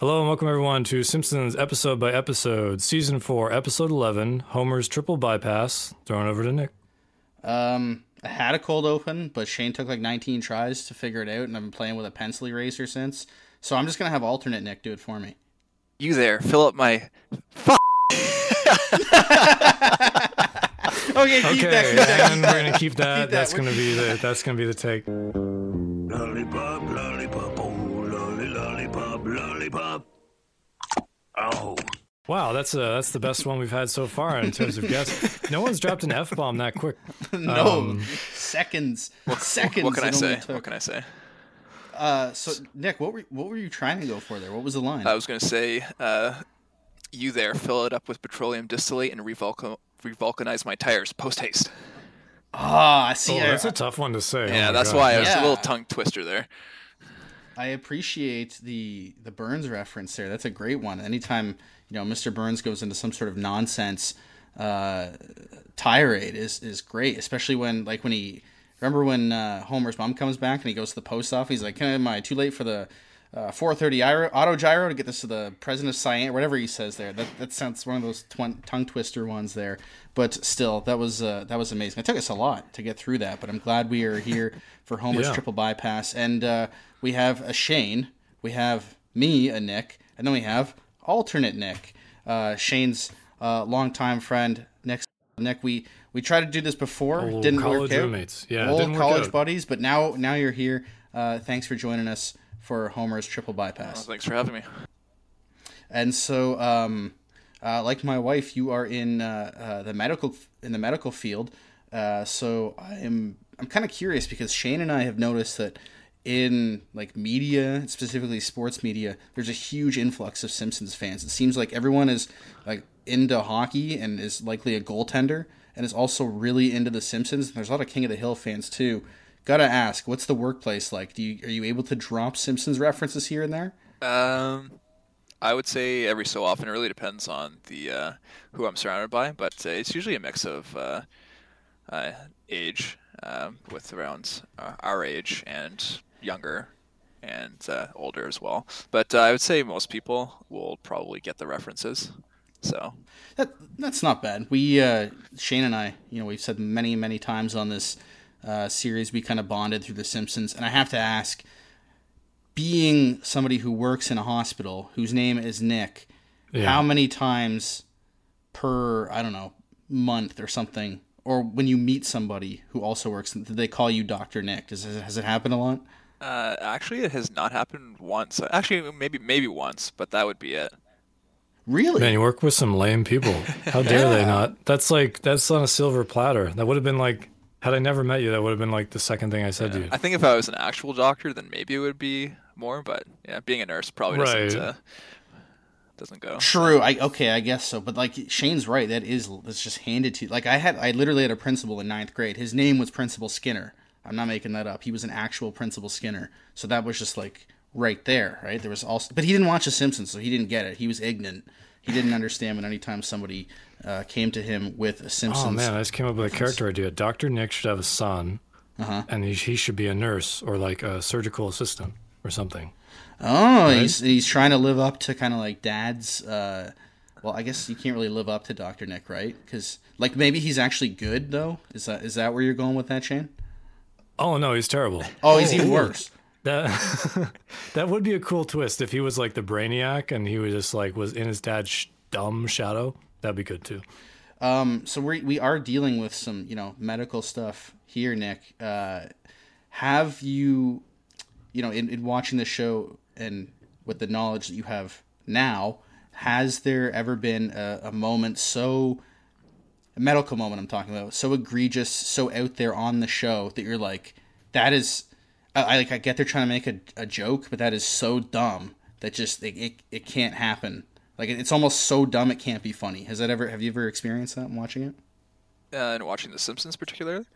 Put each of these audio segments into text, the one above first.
Hello and welcome everyone to Simpsons episode by episode, season four, episode eleven, Homer's triple bypass. Throwing over to Nick. Um, I had a cold open, but Shane took like 19 tries to figure it out, and I've been playing with a pencil eraser since. So I'm just gonna have alternate Nick do it for me. You there, fill up my. Fuck. Okay, keep Okay, that. Keep that, and we're gonna keep that. Keep that. That's gonna be the that's gonna be the take. Lollipop. Oh. Wow, that's uh that's the best one we've had so far in terms of guests. No one's dropped an f bomb that quick. no Um, seconds. seconds. What can I say? took. What can I say? Uh, so Nick, what were what were you trying to go for there? What was the line? I was gonna say, uh, you there, fill it up with petroleum distillate and revulca- revulcanize my tires post haste. Ah, Oh, I see, I, that's a tough one to say. Oh Yeah, my that's God. why I was Yeah. a little tongue twister there. I appreciate the the Burns reference there. That's a great one. Anytime you know Mr. Burns goes into some sort of nonsense uh, tirade is is great, especially when like when he remember when uh, Homer's mom comes back and he goes to the post office. He's like, "Can am I too late for the uh, 4:30 auto gyro to get this to the president of Siam?" Whatever he says there. That that sounds one of those tw- tongue twister ones there. But still, that was uh, that was amazing. It took us a lot to get through that, but I'm glad we are here for Homer's Yeah. triple bypass, and uh, we have a Shane, we have me, a Nick, and then we have alternate Nick, uh, Shane's uh, longtime friend. Nick, Nick, we we tried to do this before, Old didn't work college out. roommates. Yeah, old didn't work college out. buddies, but now now you're here. Uh, thanks for joining us for Homer's triple Well, bypass. thanks for having me. And so, um, uh, like my wife, you are in uh, uh, the medical in the medical field. Uh, so I am I'm kind of curious because Shane and I have noticed that in like media, specifically sports media, there's a huge influx of Simpsons fans. It seems like everyone is like into hockey and is likely a goaltender and is also really into the Simpsons. There's a lot of King of the Hill fans too. Gotta ask, what's the workplace like? Do you are you able to drop Simpsons references here and there? Um, I would say every so often. It really depends on the uh, who I'm surrounded by, but uh, it's usually a mix of uh, uh, age, um, with around uh, our age and younger, and uh, older as well. But uh, I would say most people will probably get the references. So That that's not bad. We uh, Shane and I, you know, we've said many many times on this uh, series we kind of bonded through The Simpsons, and I have to ask, being somebody who works in a hospital whose name is Nick, Yeah. how many times per I don't know month or something, or when you meet somebody who also works, do they call you Doctor Nick? Does has it happened a lot? Uh, actually, it has not happened once. Actually, maybe maybe once, but that would be it. Really? Man, you work with some lame people. How dare they not? That's like that's on a silver platter. That would have been like had I never met you, that would have been like the second thing I said to you. I think if I was an actual doctor, then maybe it would be more. But yeah, being a nurse probably doesn't Right. uh, doesn't go. True. I okay. I guess so. But like Shane's right. That is that's just handed to you. Like I had, I literally had a principal in ninth grade. His name was Principal Skinner. I'm not making that up. He was an actual Principal Skinner. So that was just like right there. Right. There was also, but he didn't watch The Simpsons, so he didn't get it. He was ignorant. He didn't understand when anytime somebody uh, came to him with a Simpsons. Oh man, I just came up with a character idea. Doctor Nick should have a son, Uh-huh. and he, he should be a nurse or like a surgical assistant or something. Oh, he's he's trying to live up to kind of like dad's. Uh, well, I guess you can't really live up to Doctor Nick, right? Because like maybe he's actually good though. Is that is that where you're going with that, Shane? Oh no, he's terrible. Oh, he's even worse. That that would be a cool twist if he was like the brainiac and he was just like was in his dad's sh- dumb shadow. That'd be good too. Um, so we we are dealing with some you know medical stuff here, Nick. Uh, have you, you know, in, in watching the show and with the knowledge that you have now, has there ever been a, a moment so medical moment I'm talking about so egregious, so out there on the show that you're like, that is, I, like I get they're trying to make a, a joke, but that is so dumb that just it, it, it can't happen. Like it's almost so dumb it can't be funny. Has that ever have you ever experienced that in watching it? uh, and watching The Simpsons particularly.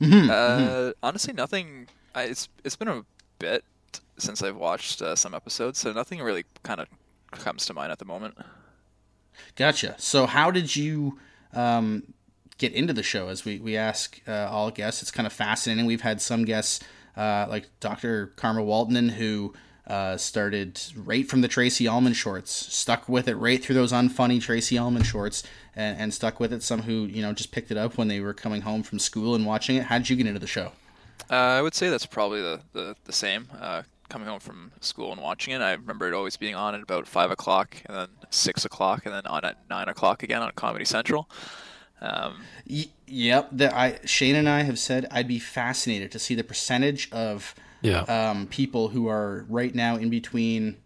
Mm-hmm, uh, Honestly, nothing. I, it's it's been a bit since I've watched uh, some episodes, so nothing really kind of comes to mind at the moment. Gotcha. So how did you um, get into the show? As we we ask uh, all guests, it's kind of fascinating. We've had some guests uh, like Dr. Karma Waltonen who Uh, started right from the Tracey Ullman shorts, stuck with it right through those unfunny Tracey Ullman shorts, and, and stuck with it. Some who you know just picked it up when they were coming home from school and watching it. How did you get into the show? Uh, I would say that's probably the the, the same. Coming home from school and watching it, I remember it always being on at about five o'clock, and then six o'clock, and then on at nine o'clock again on Comedy Central. Um, Y- yep, the, I Shane and I have said I'd be fascinated to see the percentage of Yeah. um, people who are right now in between.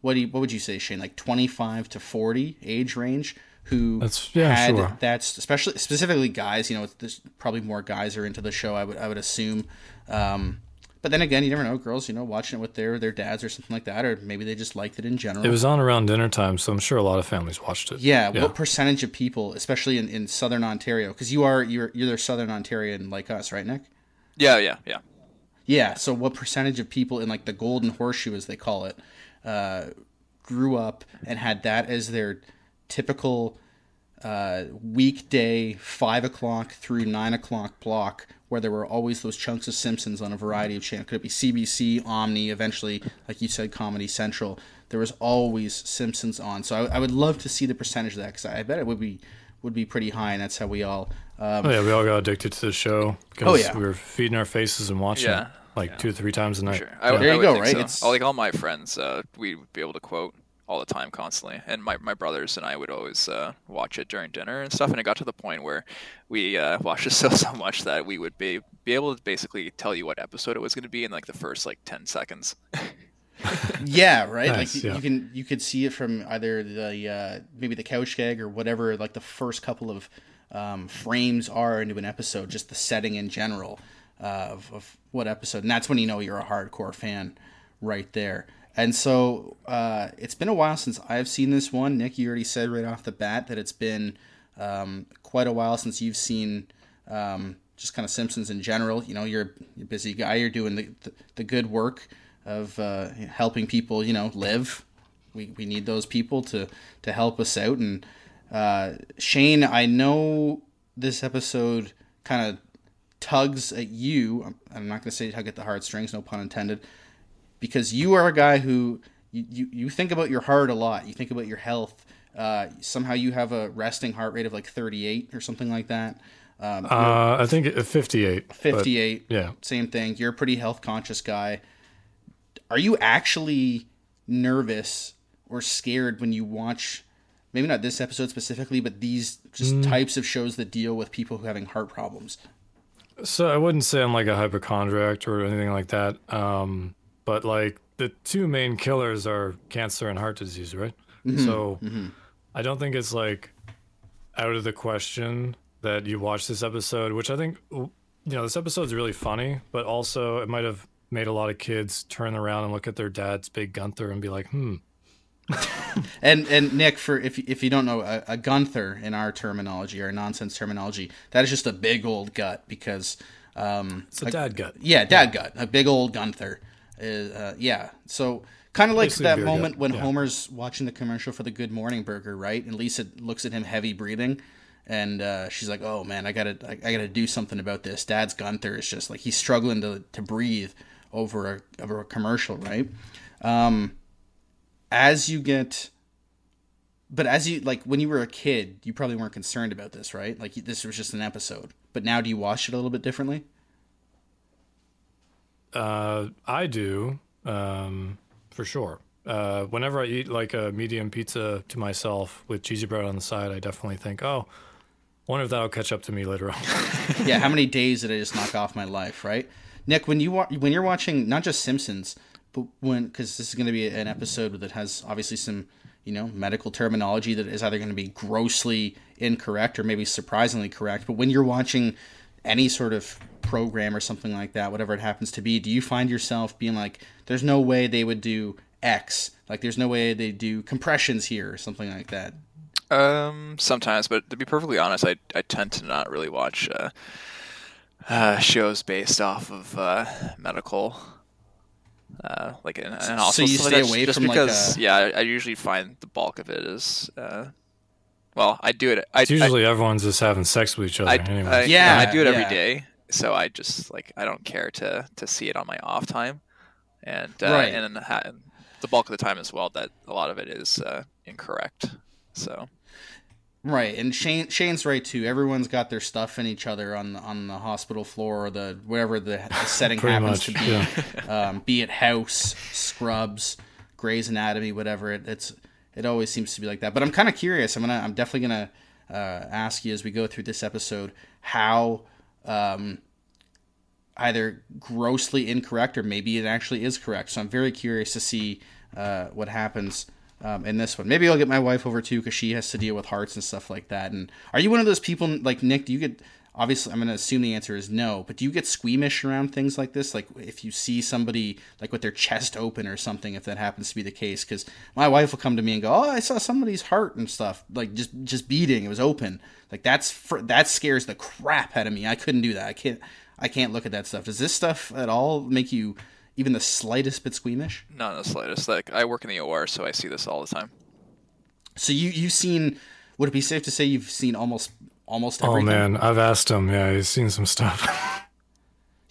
What do you, what would you say, Shane? Like twenty five to forty age range who That's- yeah, had sure. that's especially specifically guys. You know, there's probably more guys are into the show. I would I would assume. Um, but then again, you never know. Girls, you know, watching it with their their dads or something like that, or maybe they just liked it in general. it was on around dinner time, so I'm sure a lot of families watched it. Yeah, what percentage of people, especially in, in southern Ontario, because you are you're you're the southern Ontarian like us, right, Nick? yeah, yeah, yeah. Yeah. So what percentage of people in like the golden horseshoe, as they call it, uh, grew up and had that as their typical uh, weekday five o'clock through nine o'clock block, where there were always those chunks of Simpsons on a variety of channels. Could it be CBC, Omni, eventually, like you said, Comedy Central. There was always Simpsons on. So I, I would love to see the percentage of that because I bet it would be would be pretty high, and that's how we all. Um, Oh yeah, we all got addicted to the show because Oh, yeah. we were feeding our faces and watching Yeah. it like two or three times a night. Sure. I, Yeah. There you would go, right? so. It's- All- like all my friends, uh, we would be able to quote all the time, constantly, and my, my brothers and I would always uh, watch it during dinner and stuff. And it got to the point where we uh, watched it so so much that we would be be able to basically tell you what episode it was going to be in like the first like ten seconds. Yeah, right. Nice, like you, yeah. you can you could see it from either the uh, maybe the couch gag or whatever. Like the first couple of um, frames are into an episode, just the setting in general uh, of, of what episode, and that's when you know you're a hardcore fan, right there. And so uh, it's been a while since I've seen this one. Nick, you already said right off the bat that it's been um, quite a while since you've seen um, just kind of Simpsons in general. You know, you're, you're a busy guy. You're doing the, the, the good work of uh, helping people, you know, live. We, we need those people to, to help us out. And uh, Shane, I know this episode kind of tugs at you. I'm, I'm not going to say tug at the heartstrings, no pun intended, because you are a guy who you, you, you think about your heart a lot. You think about your health. Uh, somehow you have a resting heart rate of like 38 or something like that. Um, Uh, I think it- 58. but- 58. yeah. Same thing. You're a pretty health conscious guy. Are you actually nervous or scared when you watch maybe not this episode specifically, but these just Mm. types of shows that deal with people who are having heart problems? So I wouldn't say I'm like a hypochondriac or anything like that. Um, but like the two main killers are cancer and heart disease, right? So I don't think it's like out of the question that you watch this episode, which I think you know this episode's really funny, but also it might have made a lot of kids turn around and look at their dad's big Gunther and be like, hmm, And and Nick, for if if you don't know, a, a Gunther in our terminology or nonsense terminology, that is just a big old gut because um, it's a dad gut. Yeah, dad gut, a big old Gunther. Uh, yeah, so kind of like Basically that moment gut, when yeah. Homer's watching the commercial for the Good Morning Burger, right? And Lisa looks at him heavy breathing, and uh, she's like, "Oh man, I gotta, I, I gotta do something about this." Dad's Gunther is just like he's struggling to to breathe over a over a commercial, right? Um, as you get but as you like when you were a kid you probably weren't concerned about this right like this was just an episode but now do you watch it a little bit differently Uh, I do, um, for sure. Uh, whenever I eat like a medium pizza to myself with cheesy bread on the side, I definitely think, oh, wonder if that'll catch up to me later on. yeah how many days did i just knock off my life right nick when you wa- when you're watching not just simpsons but when because this is going to be an episode that has obviously some you know medical terminology that is either going to be grossly incorrect or maybe surprisingly correct but when you're watching any sort of program or something like that whatever it happens to be do you find yourself being like there's no way they would do x like there's no way they do compressions here or something like that Um, sometimes, but to be perfectly honest, I I tend to not really watch uh, uh, shows based off of uh, medical. Uh, like an, an so you stay away just from, like, because a- yeah, I, I usually find the bulk of it is uh, well, I do it. I, It's usually everyone's just having sex with each other. I, anyway. I, Yeah, I do it every yeah. day, so I just like I don't care to to see it on my off time. and uh, Right. and then ha- the bulk of the time as well that a lot of it is uh, incorrect. So Right, and Shane Shane's right too. Everyone's got their stuff in each other on the, on the hospital floor or the wherever the, the setting happens much, to be. um, be it House, Scrubs, Grey's Anatomy, whatever. It, it's it always seems to be like that. But I'm kind of curious. I'm gonna I'm definitely gonna uh, ask you as we go through this episode how um, either grossly incorrect or maybe it actually is correct. So I'm very curious to see uh, what happens um, in this one. Maybe I'll get my wife over too because she has to deal with hearts and stuff like that. And are you one of those people like Nick? Do you get obviously? I'm going to assume the answer is no. But do you get squeamish around things like this? Like if you see somebody like with their chest open or something, if that happens to be the case, because my wife will come to me and go, "Oh, I saw somebody's heart and stuff, like just just beating. It was open. Like that's fr- that scares the crap out of me. I couldn't do that. I can't." I can't look at that stuff. Does this stuff at all make you even the slightest bit squeamish? not the slightest. Like I work in the OR, so I see this all the time. So you you've seen? Would it be safe to say you've seen almost almost Oh man, I've asked him. Yeah, he's seen some stuff.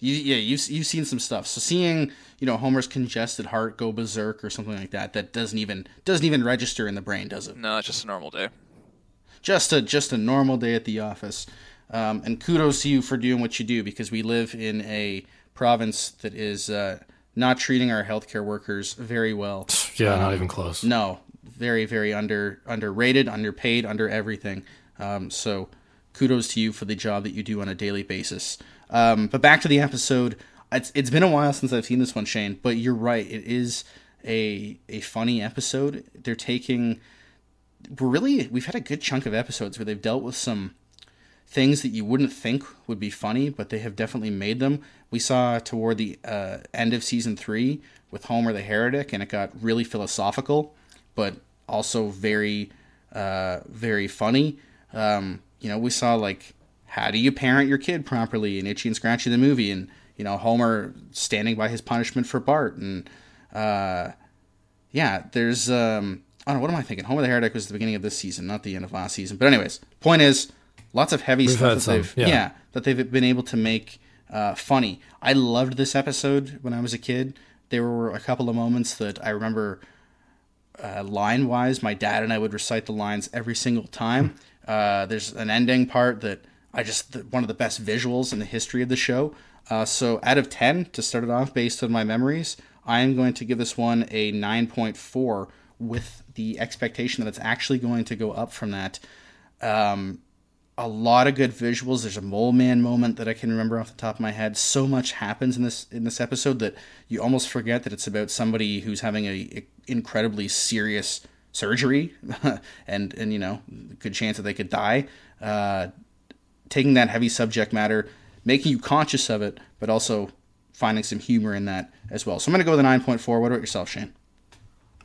You, yeah, you've you've seen some stuff. So seeing you know Homer's congested heart go berserk or something like that that doesn't even doesn't even register in the brain, does it? No, it's just a normal day. Just a just a normal day at the office. Um, and kudos to you for doing what you do because we live in a province that is uh, not treating our healthcare workers very well. yeah, not even close. No, very very under underrated, underpaid, under everything. Um, so kudos to you for the job that you do on a daily basis. Um, but back to the episode. It's, it's been a while since I've seen this one, Shane. But you're right. It is a a funny episode. They're taking. Really we've had a good chunk of episodes where they've dealt with some things that you wouldn't think would be funny, but they have definitely made them. We saw toward the uh, end of season three with Homer the Heretic, and it got really philosophical, but also very, uh, very funny. Um, you know, we saw like how do you parent your kid properly in Itchy and Scratchy the movie, and you know Homer standing by his punishment for Bart, and uh, yeah, there's um, I don't know what am I thinking. Homer the Heretic was the beginning of this season, not the end of last season. But anyways, point is, lots of heavy We've stuff that some, they've yeah. that they've been able to make uh, funny. I loved this episode when I was a kid. There were a couple of moments that I remember uh, line wise. My dad and I would recite the lines every single time. Uh, there's an ending part that I just one of the best visuals in the history of the show. Uh, so out of ten to start it off, based on my memories, I am going to give this one a nine point four with the expectation that it's actually going to go up from that. Um, a lot of good visuals. There's a mole man moment that I can remember off the top of my head. So much happens in this in this episode that you almost forget that it's about somebody who's having a, a incredibly serious surgery, and and you know, good chance that they could die. Uh, taking that heavy subject matter, making you conscious of it, but also finding some humor in that as well. So I'm going to go with a nine point four. What about yourself, Shane?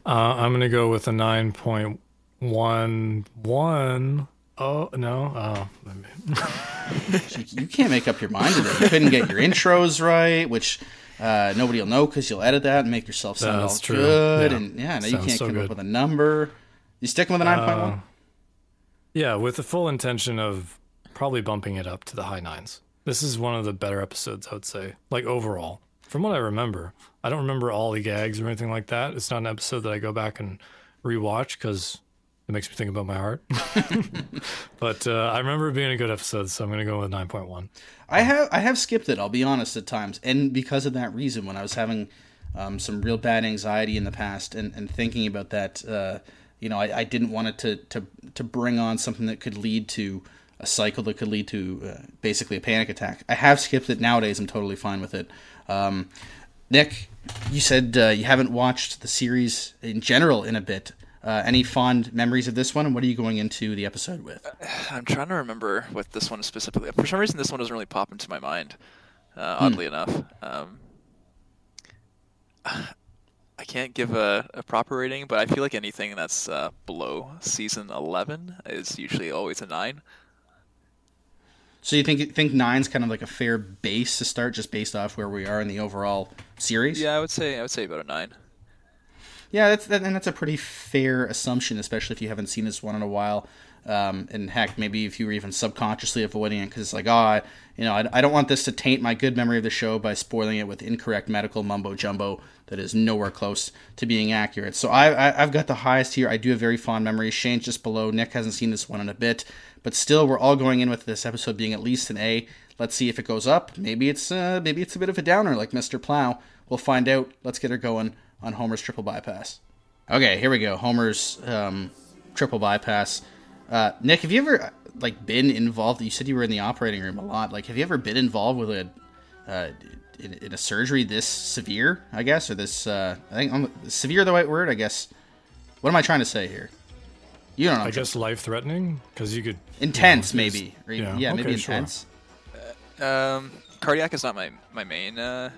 Uh, I'm gonna go with a nine point one one. Oh no! Oh, You, you can't make up your mind today. You couldn't get your intros right, which uh, nobody will know because you'll edit that and make yourself sound That's all true. good. Yeah. And yeah, now you can't so come good. up with a number. You sticking with a 9.1? Uh, yeah, with the full intention of probably bumping it up to the high nines. This is one of the better episodes, I would say. Like overall, from what I remember, I don't remember all the gags or anything like that. It's not an episode that I go back and rewatch because it makes me think about my heart. but uh, I remember it being a good episode, so I'm gonna go with nine point one. I have I have skipped it. I'll be honest at times, and because of that reason, when I was having um, some real bad anxiety in the past, and, and thinking about that, uh, you know, I, I didn't want it to, to to bring on something that could lead to a cycle that could lead to uh, basically a panic attack. I have skipped it nowadays. I'm totally fine with it. Um, Nick, you said uh, you haven't watched the series in general in a bit. Uh, any fond memories of this one, and what are you going into the episode with? I'm trying to remember what this one specifically. For some reason, this one doesn't really pop into my mind. Uh, oddly enough, um, I can't give a, a proper rating, but I feel like anything that's uh, below season 11 is usually always a nine. So you think think nine's kind of like a fair base to start, just based off where we are in the overall series? Yeah, I would say I would say about a nine. Yeah, that's that, and that's a pretty fair assumption, especially if you haven't seen this one in a while. Um, and heck, maybe if you were even subconsciously avoiding it because it's like, oh, I, you know, I, I don't want this to taint my good memory of the show by spoiling it with incorrect medical mumbo jumbo that is nowhere close to being accurate. So I, I I've got the highest here. I do have very fond memories. Shane's just below. Nick hasn't seen this one in a bit, but still, we're all going in with this episode being at least an A. Let's see if it goes up. Maybe it's uh, maybe it's a bit of a downer, like Mr. Plow. We'll find out. Let's get her going on Homer's triple bypass. Okay, here we go. Homer's um, triple bypass. Uh, Nick, have you ever like been involved? You said you were in the operating room a lot. Like, have you ever been involved with a uh, in, in a surgery this severe? I guess, or this uh, I think um, severe the right word. I guess. What am I trying to say here? You don't know. I guess life threatening because you could intense, you know, just- maybe. Or even- yeah, yeah, maybe okay, sure. intense. Um, cardiac is not my my main uh,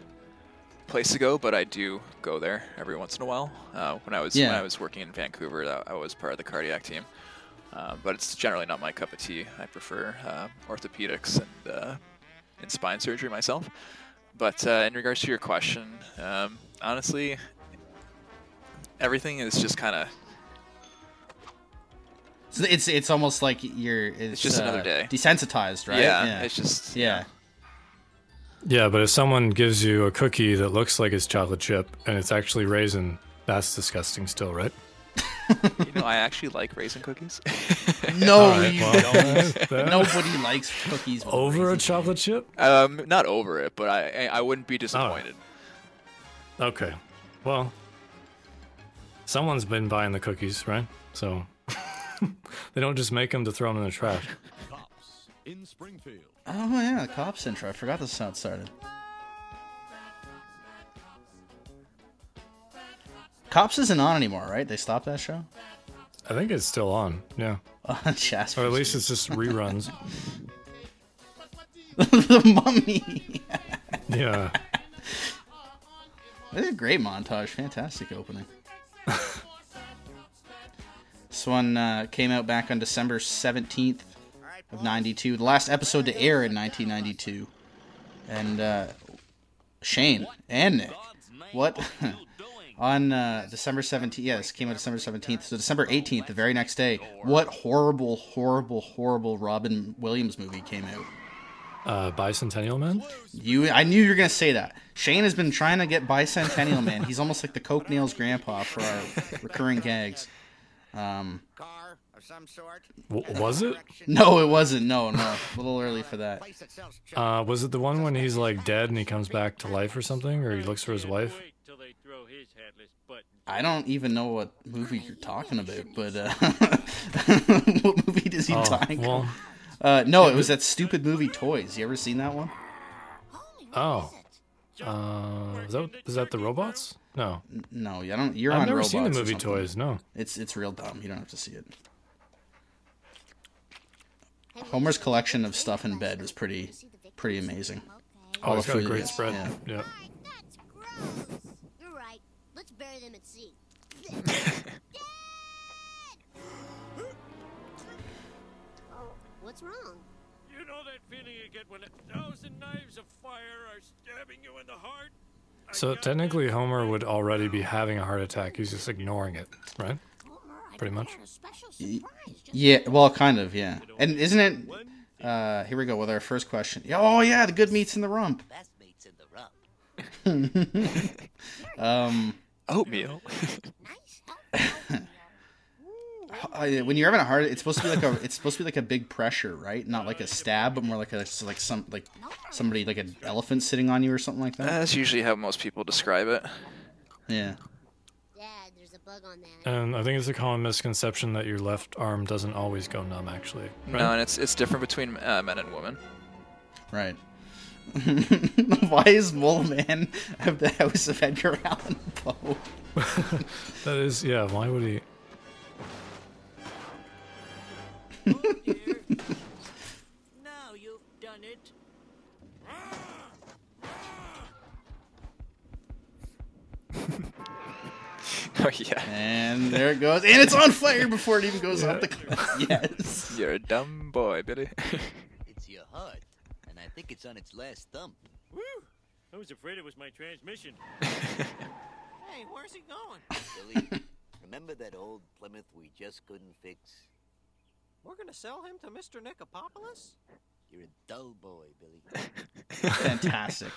place to go, but I do go there every once in a while. Uh, when I was when I was working in Vancouver, I was part of the cardiac team. Uh, but it's generally not my cup of tea. I prefer uh, orthopedics and uh, and spine surgery myself. But uh, in regards to your question, um, honestly, everything is just kind of So it's it's almost like you're. It's, just another uh, day. Desensitized, right? yeah, It's just yeah. Yeah, but if someone gives you a cookie that looks like it's chocolate chip and it's actually raisin, that's disgusting still, right? you know I actually like raisin cookies. No, All right, you well, don't. Nobody likes cookies over a raisins. chocolate chip? um, not over it, but I I I wouldn't be disappointed. Okay. Well, someone's been buying the cookies, right? So they don't just make them to throw them in the trash. Cops in Springfield. Oh yeah, the cops intro. I forgot this sound started. Cops isn't on anymore, right? They stopped that show. I think it's still on. Yeah. Jasper. Or at least it's just reruns. the mummy. Yeah. This is a great montage. Fantastic opening. this one uh, came out back on December 17th of 92. The last episode to air in 1992. And uh, Shane and Nick. What? on uh, December 17th. Yes, came out December 17th. So December 18th, the very next day. What horrible, horrible, horrible Robin Williams movie came out? Uh, Bicentennial Man? You, I knew you were gonna say that. Shane has been trying to get Bicentennial Man. He's almost like the Coke Nails grandpa for our recurring gags. Um, some sort. W- was it? no, it wasn't. No, no, a little early for that. Place that sells Uh, was it the one when he's like dead and he comes back to life or something? Or he looks for his wife? Wait till they throw his headless button. I don't even know what movie you're talking about, but uh, what movie does he Oh, talking? well, uh, no, it was that stupid movie Toys. You ever seen that one? oh. Uh, is that, is that the robots? No. No, I don't. You're I've on never robots seen the movie. Toys, no. It's it's real dumb. You don't have to see it. Homer's collection of stuff in bed was pretty pretty amazing. Oh, All it's the got a great yes, spread. yeah. Yeah. That's. You're right. Let's bury them at sea. oh, what's wrong? You know that feeling you get when a thousand knives of fire are stabbing you in the heart? So technically. Homer would already be having a heart attack. He's just ignoring it, right? Homer, I Pretty much. prepared a special surprise just Yeah, well, kind of, yeah. And isn't it? Uh, here we go with our first question. Oh yeah, the good meat's in the rump. best meats in the rump. Um, Oatmeal. when you're having a heart, it's supposed to be like a, it's supposed to be like a big pressure, right? Not like a stab, but more like a, like some, like somebody, like an elephant sitting on you or something like that. That's usually how most people describe it. Yeah. Dad, there's a bug on that. And I think it's a common misconception that your left arm doesn't always go numb, actually. Right? No, and it's it's different between uh, men and women. Right. Why is Mole Man of the House of Edgar Allan Poe? That is, yeah, why would he? Now you've done it. oh yeah, And there it goes, and it's on fire before it even goes off the. cliff. Yes. you're a dumb boy, Billy. It's your heart, and I think it's on its last thump. Woo! I was afraid it was my transmission. Hey, where's he going? Billy, remember that old Plymouth we just couldn't fix? We're gonna sell him to Mr. Nicopopolis? You're a dull boy, Billy. Fantastic.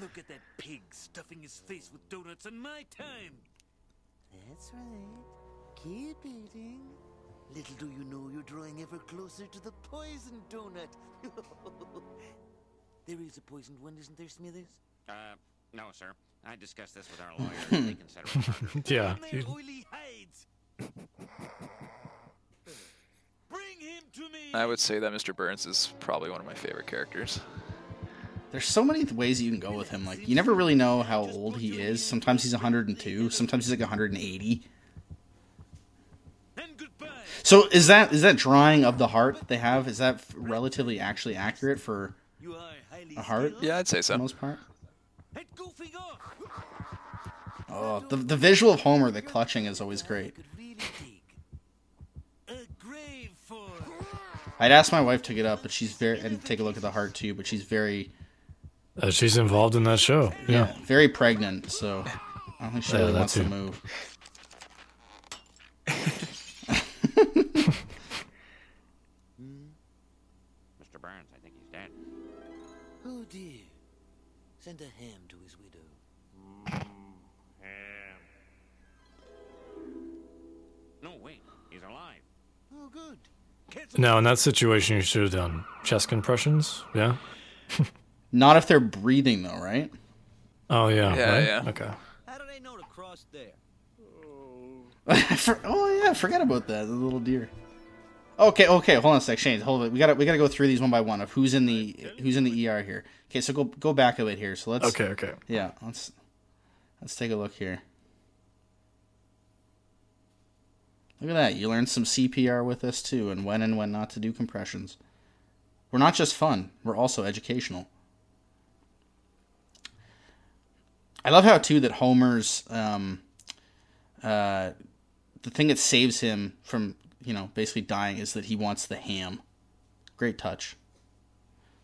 Look at that pig stuffing his face with donuts on my time. That's right. Keep eating. Little do you know you're drawing ever closer to the poison donut. there is a poisoned one, isn't there, Smithers? Uh, no, sir. I discussed this with our lawyer. they consider it. Yeah. On their oily hides. Bring him to me. I would say that Mr. Burns is probably one of my favorite characters. There's so many ways you can go with him. Like you never really know how old he is. Sometimes he's 102. Sometimes he's like 180. So is that is that drawing of the heart that they have? Is that relatively actually accurate for You are highly a heart? Yeah, I'd say the so. most part? and goofing off. Oh, the the visual of Homer, the clutching is always great. Could really take a grave for. I'd ask my wife to get up, but she's very and take a look at the heart too. But she's very Uh, she's involved in that show. yeah, Yeah. very pregnant. So I don't think she Yeah, really that wants to move. Mr. Burns, I think he's dead. Oh dear. Send a ham to his widow. Ham? No, wait. He's alive. Oh, good. Now, in that situation, you should have done chest compressions. Yeah. Not if they're breathing though, right? Oh yeah. Yeah, right? yeah. Okay. How do they know to cross there? For- oh yeah, forget about that. The little deer. Okay, okay, hold on a sec, Shane. Hold it. We gotta we gotta go through these one by one of who's in the who's in the ER here. Okay, so go go back a bit here. So let's Okay. Okay. yeah let's let's take a look here. Look at that. You learned some CPR with us too, and when and when not to do compressions. We're not just fun; we're also educational. I love how too that Homer's um, uh, the thing that saves him from you know basically dying is that he wants the ham. Great touch.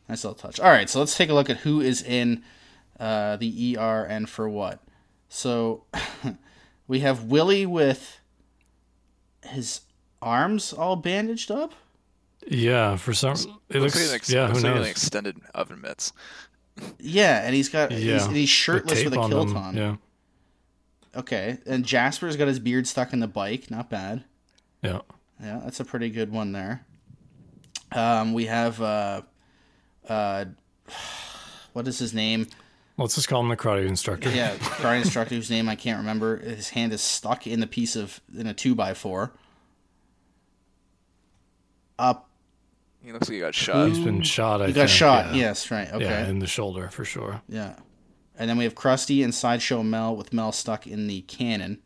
Nice little touch. All right, so let's take a look at who is in uh, the ER and for what. So we have Willie with his arms all bandaged up. Yeah. For some, it looks. like an ex- yeah. Who looks like an extended oven mitts. Yeah, and he's got yeah. he's, and he's shirtless with a on kilt them, on. Yeah. Okay, and Jasper's got his beard stuck in the bike. Not bad. Yeah. Yeah, that's a pretty good one there. Um, we have uh, uh, what is his name? Let's just call him the karate instructor. Yeah, karate instructor whose name I can't remember. His hand is stuck in the piece of in a two by four. Up, He looks like he got shot. He's been shot. I he think. got shot. Yeah. Yes, right. Okay. Yeah, Yeah. in the shoulder for sure. Yeah. And then we have Krusty and Sideshow Mel with Mel stuck in the cannon.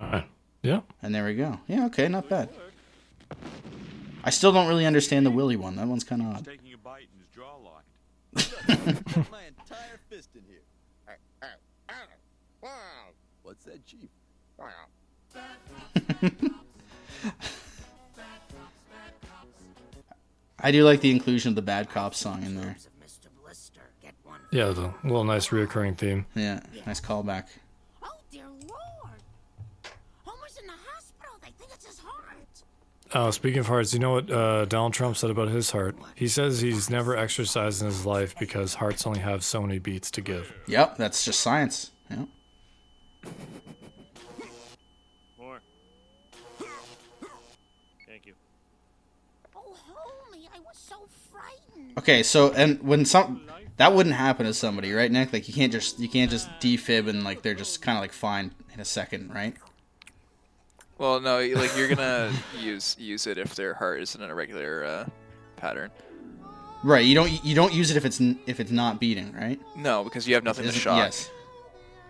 All right. Yeah. And there we go. Yeah, okay, not bad. I still don't really understand the Willy one. That one's kind of odd. Taking a bite I do like the inclusion of the Bad Cop song in there. Mr. Blister, get one. Yeah. The little nice reoccurring theme. Yeah, nice callback. Oh, dear Lord. Homer's in the hospital. They think it's his heart. Uh, speaking of hearts, you know what uh, Donald Trump said about his heart? He says he's never exercised in his life because hearts only have so many beats to give. Yep, that's just science. Yep. Okay, so and when some that wouldn't happen to somebody, right, Nick? Like you can't just you can't just defib and like they're just kind of like fine in a second, right? Well, no, like you're gonna use use it if their heart isn't in a regular uh, pattern. Right. You don't you don't use it if it's if it's not beating, right? No, because you have nothing to shock. Yes.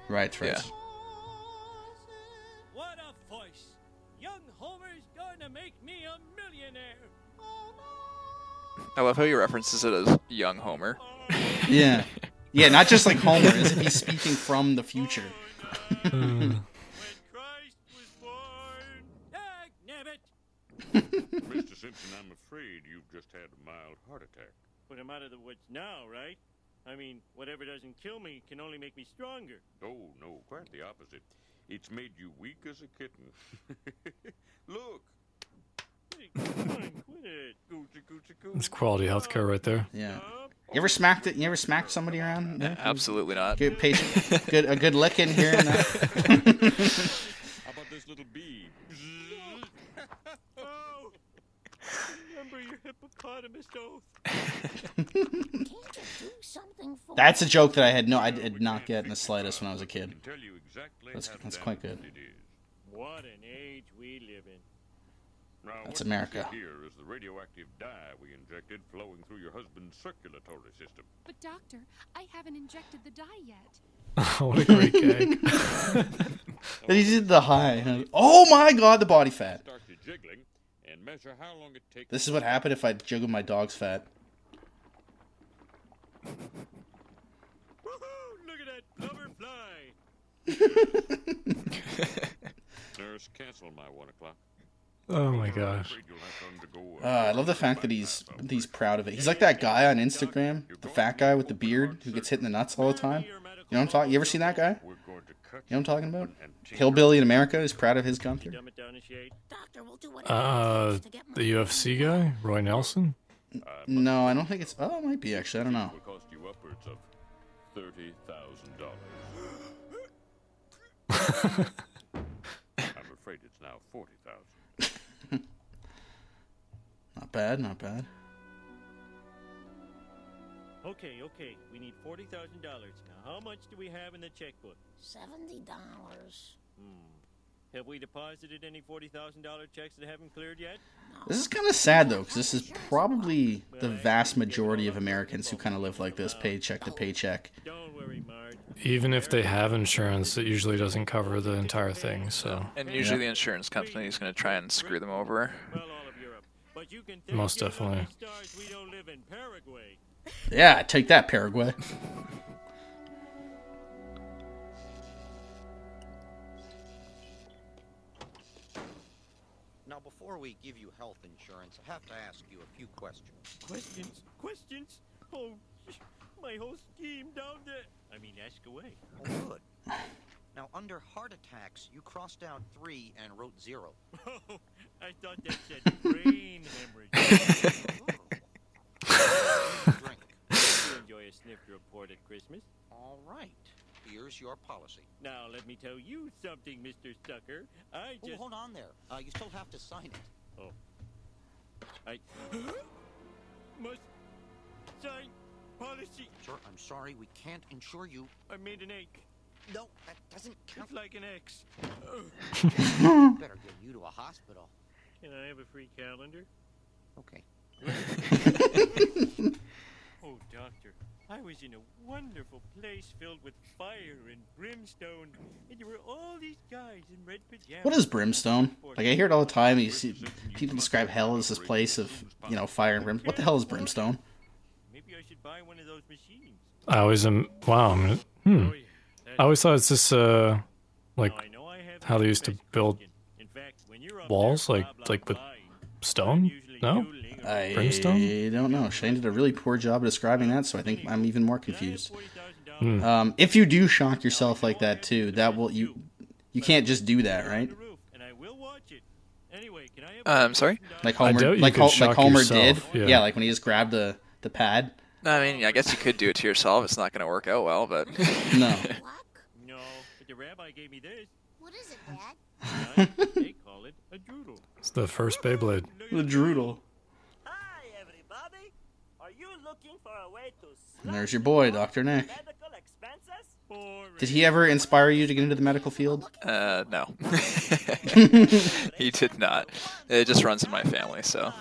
Right. Right. Yeah. I love how he references it as young Homer. Yeah. Yeah. Not just like Homer, as if he's speaking from the future. Hmm. When Christ was born. Dag nabbit! Mr. Simpson, I'm afraid you've just had a mild heart attack. Put him out of the woods now, right? I mean, whatever doesn't kill me can only make me stronger. Oh, no, quite the opposite. It's made you weak as a kitten. Look. It's quality healthcare right there. Yeah. You ever smacked it? You ever smacked somebody around? Uh, Nick? Absolutely not. Good patient. Good. A good licking here and there. How about this little bee? Oh! Remember your hippopotamus oath. Can't you do something for That's a joke that I had no, I did not get in the slightest when I was a kid. Tell you exactly That's- how that's quite good. damaged It is. What an age we live in. Now, That's America. Here is the radioactive dye we injected flowing through your husband's circulatory system. But doctor, I haven't injected the dye yet. what a great gag. But he did the high. Oh my god, the body fat. Start you jiggling and measure how long it takes. This is what happened if I jiggled my dog's fat. Woohoo! Look at that blubber fly. Nurse, cancel my one o'clock. Oh my gosh. afraid you'll have to undergo a Uh, I love the fact that he's he's proud of it. He's like that guy on Instagram, the fat guy with the beard who gets hit in the nuts all the time. You know what I'm talking? You ever seen that guy? We're going to cut You know what I'm talking about? Hillbilly in America is proud of his Gunther. Dumb it down a shade. Doctor will do whatever Uh, it takes to get the UFC guy, Roy Nelson. No, I don't think it's. Oh, it might be actually. I don't know. will cost you upwards of thirty thousand dollars. I'm afraid it's now forty thousand. Not bad, not bad. Okay, okay. We need forty thousand dollars. Now, how much do we have in the checkbook? Seventy dollars. Hmm. Have we deposited any forty thousand dollar checks that haven't cleared yet? This is kind of sad though, because this is probably the vast majority of Americans who kind of live like this, paycheck to oh. paycheck. Don't worry, Marge. Even if they have insurance, it usually doesn't cover the entire thing. So And usually the insurance company is going to try and screw them over. Most definitely. lucky stars we don't live in Paraguay. Yeah, take that, Paraguay. Now, before we give you health insurance, I have to ask you a few questions. Questions? Questions? Oh, my whole scheme down there. I mean, ask away. Oh, good. Now, under heart attacks, you crossed out three and wrote zero. I thought that said brain hemorrhage. Drink. you enjoy a sniff report at Christmas? All right. Here's your policy. Now, let me tell you something, Mr. Sucker. I Oh, just. hold on there. Uh, you still have to sign it. Oh. I. Must sign policy. Sir, I'm sorry, we can't insure you. I made an ache. No, that doesn't count. It's like an X. Better get you to a hospital. Can I have a free calendar? Okay. Oh, doctor, I was in a wonderful place filled with fire and brimstone, and there were all these guys in red pajamas. What is brimstone? Like I hear it all the time. You see people describe hell as this place of you know fire and brimstone. What the hell is brimstone? Maybe I should buy one of those machines. I always am. Wow. I'm, hmm. Oh, yeah. That- I always thought it's this uh, like Now, I know I have how they used to build question. In fact, when you're up walls, like blah, blah, like with stone. No. doodling or- I Brimstone? don't know. Shane did a really poor job describing that, so I think I'm even more Can I have confused. $40,000? Hmm. Um, if you do shock yourself like that too, that will you you can't just do that, right? The I will watch it. Anyway, can I have Uh, I'm sorry? Like Homer, like, could Ho- like Homer yourself, did. yeah. like when he just grabbed the the pad. No, I mean, I guess you could do it to yourself. It's not going to work out well, but No. No, but the rabbi gave me this. What is it, Dad? It's the first Beyblade. The droodle. Hi, everybody. Are you looking for a way to And there's your boy, Doctor Nick. medical expenses? Boring. Did he ever inspire you to get into the medical field? uh, no. he did not. It just runs in my family, so.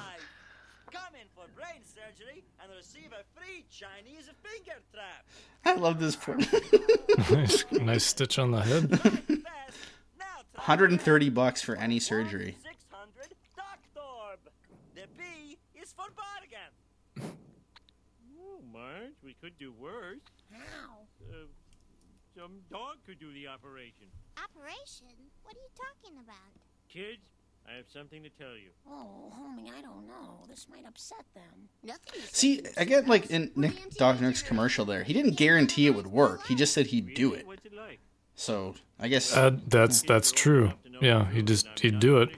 Come in for brain surgery and receive a free Chinese finger trap. I love this part. nice, nice stitch on the head. Best. Now try 130 bucks for any surgery. 600 Doctorb. The B is for bargain. Oh, Marge, we could do worse. How? Uh, some dog could do the operation. Operation? What are you talking about? Kids, I have something to tell you. Oh, homie, I don't know. This might upset them. Nothing. See, seems I get like in Nick Dr. Nick's commercial there, he didn't guarantee it would work. He just said he'd do it. What's it like? So I guess Uh, that's that's true. Yeah, he just he'd do it.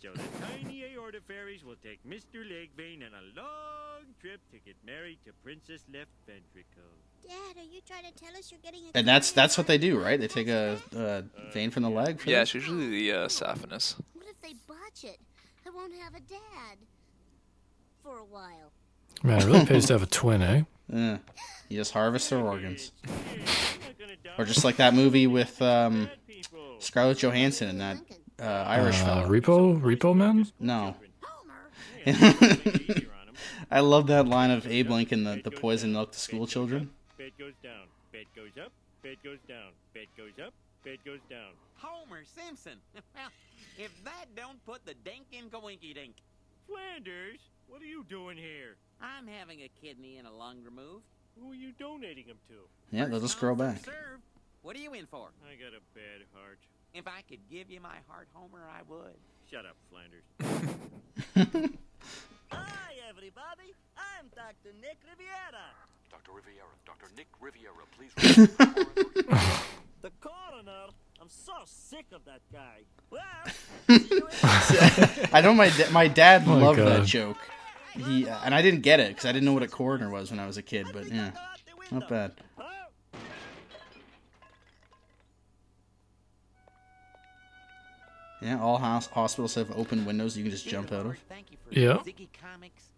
So the tiny aorta fairies will take Mr. Legvein on a long trip to get married to Princess Left Ventricle. Dad, are you trying to tell us you're getting a and that's that's what they do, right? They take a, a vein from the leg. For Yeah, this? it's usually the uh, saphenous. What if they botch it? I won't have a dad. For a while. Man, it really pays to have a twin, eh? Yeah. You just harvest their organs. Or just like that movie with um, Scarlett Johansson and that uh, Irish Uh, fellow. Repo, Repo Man. No. I love that line of Abe Lincoln, the, the poison milk to school children. Bed goes down. Bed goes up. Bed goes down. Bed goes up. Bed goes down. Homer Simpson. well, if that don't put the dink in coinky dink. Flanders, what are you doing here? I'm having a kidney and a lung removed. Who are you donating them to? Yeah, they'll just grow back. Serve. What are you in for? I got a bad heart. If I could give you my heart, Homer, I would. Shut up, Flanders. Hi, everybody. I'm Dr. Nick Riviera. Dr. Riviera, Dr. Nick Riviera, please. The coroner. I'm so sick of that guy. Well, I know my da- my dad Oh my loved that joke. He uh, and I didn't get it because I didn't know what a coroner was when I was a kid. But yeah, not bad. Yeah, all hos- hospitals have open windows you can just jump out of. Thank you for Yeah. Ziggy Comics,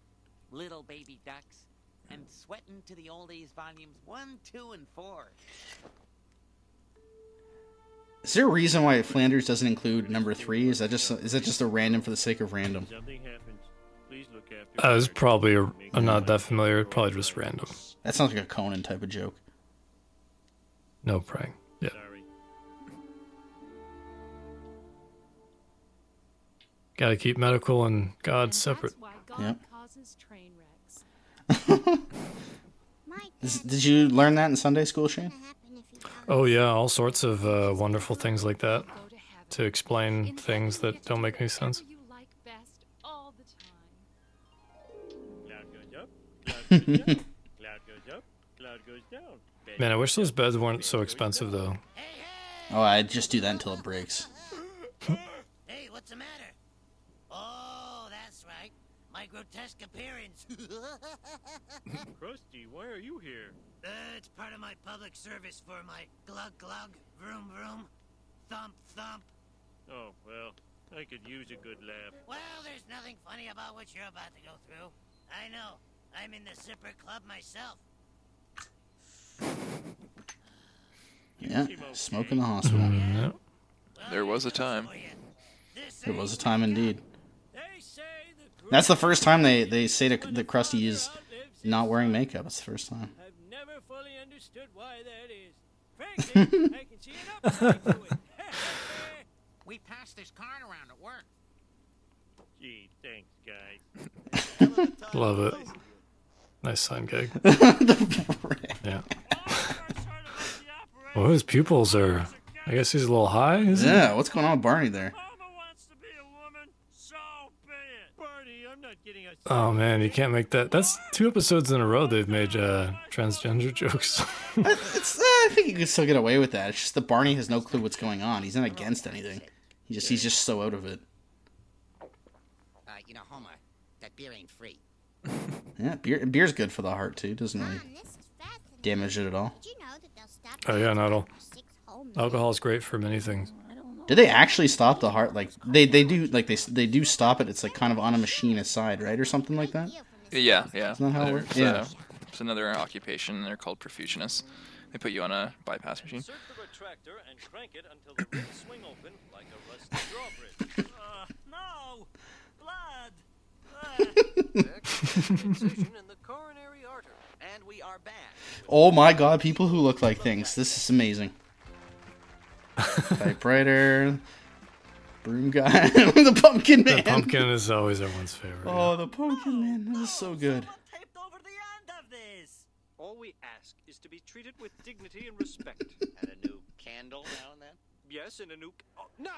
Little Baby Ducks, and Sweatin' to the Oldies volumes 1, 2, and 4. Is there a reason why Flanders doesn't include number three? Is that just is that just a random for the sake of random? Something happens. Please look after. Uh, it's probably a, I'm not that familiar. Probably just random. That sounds like a Conan type of joke. No prank. Yeah. Sorry. Got to keep medical and God separate. That's God Yep. train wrecks. Is- did you learn that in Sunday school, Shane? Oh yeah, all sorts of uh, wonderful things like that to explain things that don't make any sense. You like best all the time. Cloud goes up. Cloud goes down. Cloud goes up. Cloud goes down. Bed Man, I wish those beds weren't so expensive though. Oh, I just do that until it breaks. Hey, what's the matter? Oh, that's right. My grotesque appearance. Krusty, why are you here? Uh, it's part of my public service for my glug glug, vroom vroom, thump thump. Oh, well, I could use a good laugh. Well, there's nothing funny about what you're about to go through. I know. I'm in the Zipper Club myself. Yeah, smoke in the hospital. Yeah. There was a time. There was a time indeed. That's the first time they, they say to, that Krusty is not wearing makeup. It's the first time. I've never fully understood why that is. Frankly, I can see an upside. We passed this card around at work. Gee, thanks, guys. Love it. Nice sign gig. yeah. Well, his pupils are. I guess he's a little high. Is he? Yeah, what's going on with Barney there? Barney, I'm not getting a Oh man, you can't make that. That's two episodes in a row they've made uh, transgender jokes. It's, uh, I think you can still get away with that. It's just that Barney has no clue what's going on. He's not against anything. He just he's just so out of it. Uh, you know, Homer, that beer ain't free. Yeah, beer beer's good for the heart too. Doesn't really damage it at all. oh yeah, not at all. Alcohol is great for many things. Did they actually stop the heart? Like they they do like they they do stop it. It's like kind of on a machine aside, right, or something like that. Yeah, yeah. Isn't that how it There's, works? Yeah. uh, it's another occupation. They're called perfusionists. They put you on a bypass machine. Insert the retractor and crank it until the ribs swing open like a rusty drawbridge. Uh, no! Blood! Incision in the coronary artery. And we are back. Oh my god, people who look like things. This is amazing. Typewriter, broom guy, the pumpkin man. The pumpkin is always everyone's favorite. Oh, the pumpkin man. That is so good. All we ask is to be treated with dignity and respect. And a new candle now and then? yes, and a new. Oh, no!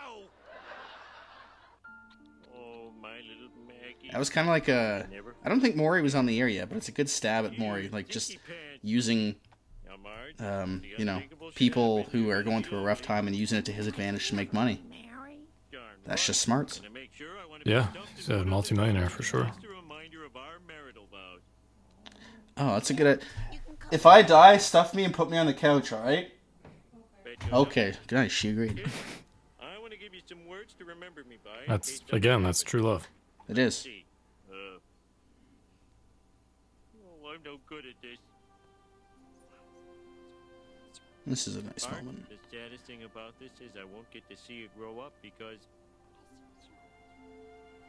Oh, my little Maggie. That was kind of like a. I don't think Maury was on the air yet, but it's a good stab at Maury, like just using, um, you know, people who are going through a rough time and using it to his advantage to make money. That's just smarts. Yeah, he's a multimillionaire for sure. Oh, that's a good. If I die, stuff me and put me on the couch, all right? Okay, nice. She agreed. I want to give you some words to remember me by. That's again, that's true love. It is. Uh, oh, I'm no good at this. This is a nice Art, moment. The saddest thing about this is I won't get to see you grow up because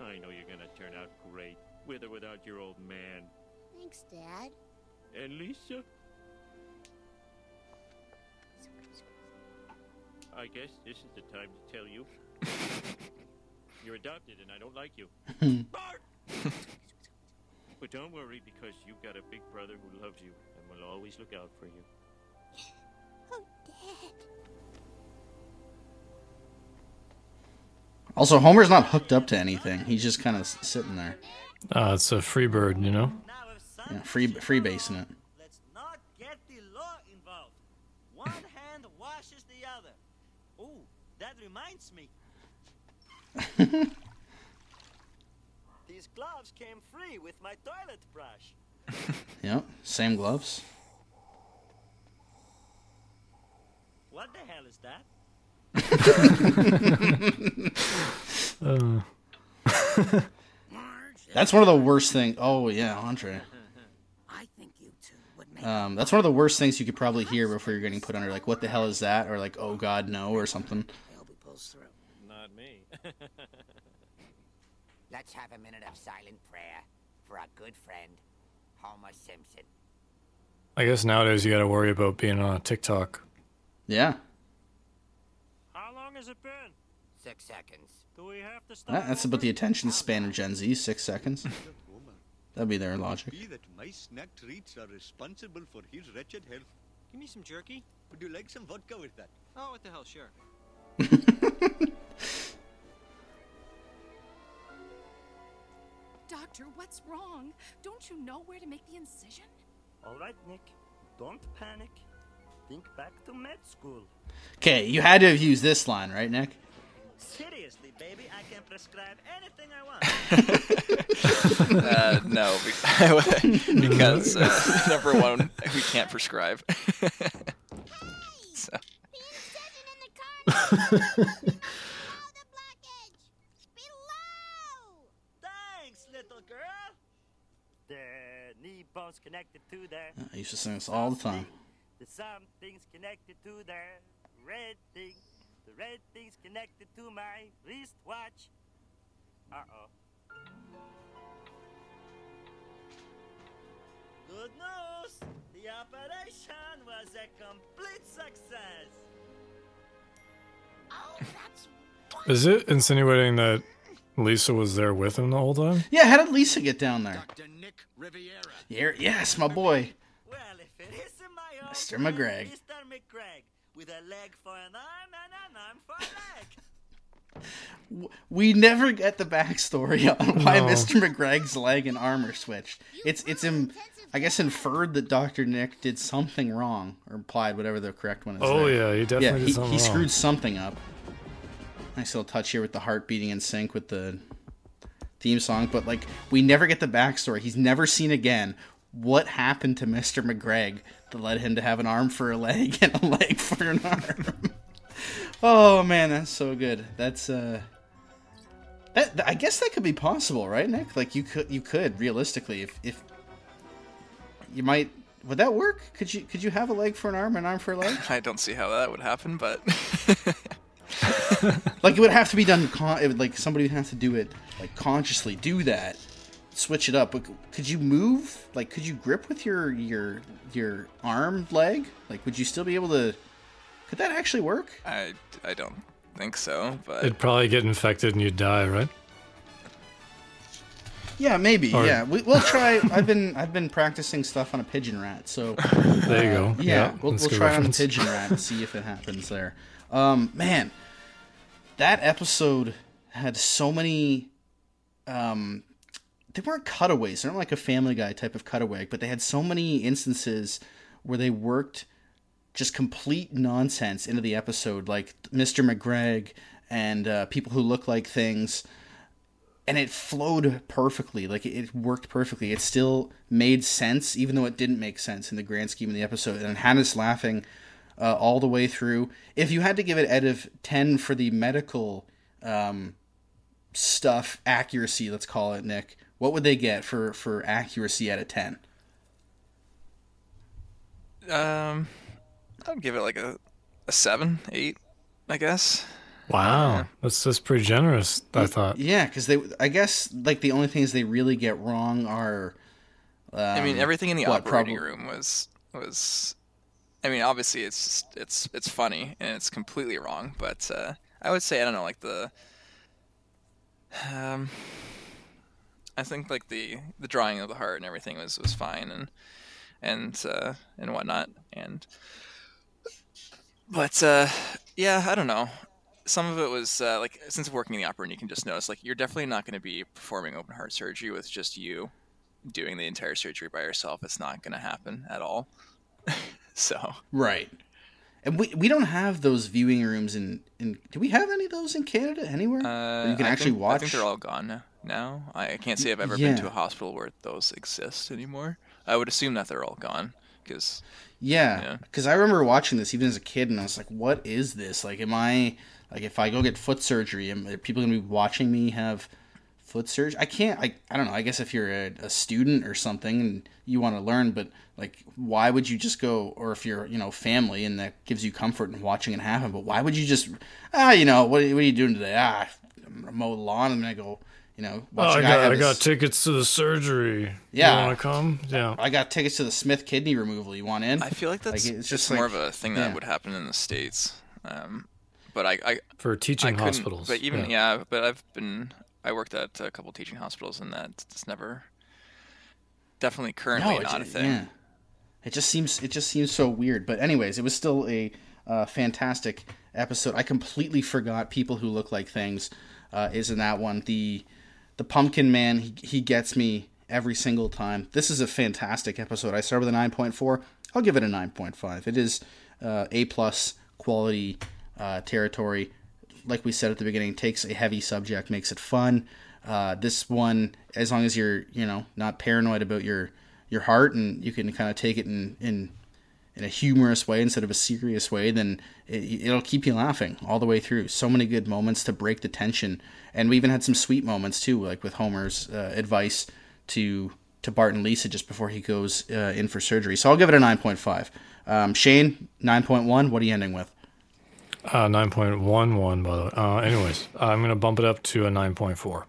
I know you're gonna turn out great, with or without your old man. Thanks, Dad. And Lisa? I guess this is the time to tell you. You're adopted and I don't like you. Bart! but don't worry because you've got a big brother who loves you and will always look out for you. Dad. Also, Homer's not hooked up to anything. He's just kind of sitting there. Uh, it's a free bird, you know. Yeah, free free basing it. Not get the law involved. One hand washes the other. Oh, that reminds me. These gloves came free with my toilet brush. Yep, same gloves. What the hell is that? Uh, That's one of the worst things. Oh yeah, Andre. I think you two would make Um, that's one of the worst things you could probably hear before you're getting put under. Like, what the hell is that? Or like, oh God, no, or something. Elby pulls through. Not me. Let's have a minute of silent prayer for our good friend, Homer Simpson. I guess nowadays you got to worry about being on TikTok. Yeah, How long has it been? Six seconds. Do we have to stop? That- that's about the attention span of Gen Z. Six seconds. That'd be their logic. Be that my snack treats are responsible for his wretched health. Give me some jerky. Would you like some vodka with that? Oh, what the hell, sure. Doctor, what's wrong? Don't you know where to make the incision? All right, Nick. Don't panic. Think back to med school. Okay, you had to have used this line, right, Nick? Seriously, baby, I can prescribe anything I want. uh, no, because uh, number one, we can't prescribe. so. Thanks, little girl. The knee bone's connected to the. I used to sing this all the time. The something's connected to the red thing. The red thing's connected to my wristwatch. Uh oh. Good news! The operation was a complete success. Oh, that's Is it insinuating that Lisa was there with him the whole time? Yeah, how did Lisa get down there? Dr. Nick Riviera. Yeah, yes, my boy, Well, if it isn't my old Mr. friend, McGreg. Mr. McGreg, with a leg for an arm and an arm for a leg. We never get the backstory on why No. Mr. McGreg's leg and arm are switched. It's it's Im- I guess inferred that Doctor Nick did something wrong or implied whatever the correct one is. Oh, there. yeah, he definitely yeah, did he, something he wrong. screwed something up. Nice little touch here with the heart beating in sync with the theme song, but like we never get the backstory. He's never seen again what happened to Mr. McGreg that led him to have an arm for a leg and a leg for an arm. oh man, that's so good. That's uh that, I guess that could be possible, right, Nick? Like you could you could realistically if if you might would that work? Could you could you have a leg for an arm, and an arm for a leg? I don't see how that would happen, but like it would have to be done. Con- it would, like somebody would have to do it, like consciously do that, switch it up. But could you move? Like, could you grip with your your your arm leg? Like, would you still be able to? Could that actually work? I, I don't think so. But It'd probably get infected and you'd die, right? Yeah, maybe. Or- yeah, we, we'll try. I've been I've been practicing stuff on a pigeon rat, so There you uh, go. Yeah, Yeah, we'll, we'll try it on a pigeon rat and see if it happens there. Um, man, that episode had so many um, they weren't cutaways. They're not like a Family Guy type of cutaway, but they had so many instances where they worked just complete nonsense into the episode, like Mr. McGreg and uh, people who look like things. And it flowed perfectly. Like it worked perfectly. It still made sense, even though it didn't make sense in the grand scheme of the episode. And us laughing uh, all the way through. If you had to give it out of 10 for the medical um, stuff accuracy, let's call it, Nick, what would they get for, for accuracy out of 10? Um, I'd give it like a, a seven, eight, I guess. Wow, that's that's pretty generous. I thought. Yeah, because they, I guess, like the only things they really get wrong are. Um, I mean, everything in the what, operating prob- room was was. I mean, obviously, it's just, it's it's funny and it's completely wrong, but uh, I would say I don't know, like the. Um, I think like the the drawing of the heart and everything was was fine and and uh, and whatnot and. But uh, yeah, I don't know. Some of it was uh, like since working in the opera, and you can just notice like you're definitely not going to be performing open heart surgery with just you doing the entire surgery by yourself. It's not going to happen at all. so Right. And we, we don't have those viewing rooms in, in. Do we have any of those in Canada anywhere? uh, you can I actually think, watch. I think they're all gone now. Now. I can't say I've ever Yeah. been to a hospital where those exist anymore. I would assume that they're all gone because Yeah, because I remember watching this even as a kid, and I was like, "What is this? Like, am I like if I go get foot surgery, am are people gonna be watching me have foot surgery? I can't. I I don't know. I guess if you're a, a student or something and you want to learn, but like, why would you just go? Or if you're you know family and that gives you comfort in watching it happen, but why would you just ah you know what, what are you doing today? Ah, mow the lawn and then I go. You know, Oh, watch I a guy got have I his- got tickets to the surgery. Yeah. you want to come? Yeah. I got tickets to the Smith kidney removal. You want in? I feel like that's it's it's just more like- of a thing yeah. that would happen in the states. Um, but I, I For teaching I hospitals, But even yeah. yeah. but I've been I worked at a couple teaching hospitals, and that's never definitely currently it not a thing. Yeah. It just seems it just seems so weird. But anyways, it was still a uh, fantastic episode. I completely forgot people who look like things uh, is in that one. The the Pumpkin Man he he gets me every single time. This is a fantastic episode. I start with a nine point four. I'll give it a nine point five. It is uh, a plus quality uh, territory. Like we said at the beginning, takes a heavy subject, makes it fun. Uh, this one, as long as you're you know not paranoid about your your heart and you can kind of take it in in in a humorous way instead of a serious way, then it, it'll keep you laughing all the way through. So many good moments to break the tension, and we even had some sweet moments too, like with Homer's uh, advice to to Bart and Lisa just before he goes uh, in for surgery. So I'll give it a nine point five. Um, Shane, nine point one. What are you ending with? Uh, nine point one one by the way. Uh, anyways, I'm gonna bump it up to a nine point four.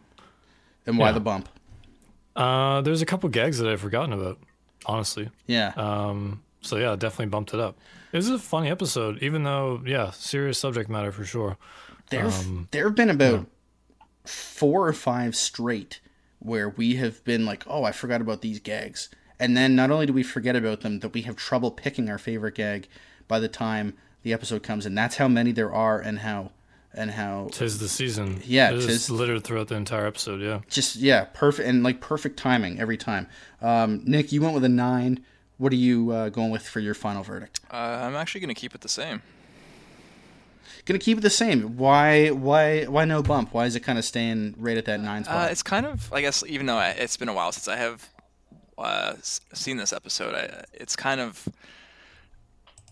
And why Yeah. the bump? Uh, there's a couple gags that I've forgotten about, honestly. Yeah. Um. So yeah, definitely bumped it up. It was a funny episode, even though yeah, serious subject matter for sure. There, Um, there have been about four or five straight where we have been like, oh, I forgot about these gags. And then not only do we forget about them, that we have trouble picking our favorite gag by the time the episode comes. And that's how many there are and how and how tis the season. Yeah, it is tis- littered throughout the entire episode. Yeah. just yeah, perfect and like perfect timing every time. Um, Nick, you went with a nine. What are you uh, going with for your final verdict? Uh, I'm actually going to keep it the same. Gonna keep it the same. Why? Why? Why no bump? Why is it kind of staying right at that nine spot? Uh, it's kind of, I guess, even though I, it's been a while since I have uh, seen this episode, I, it's kind of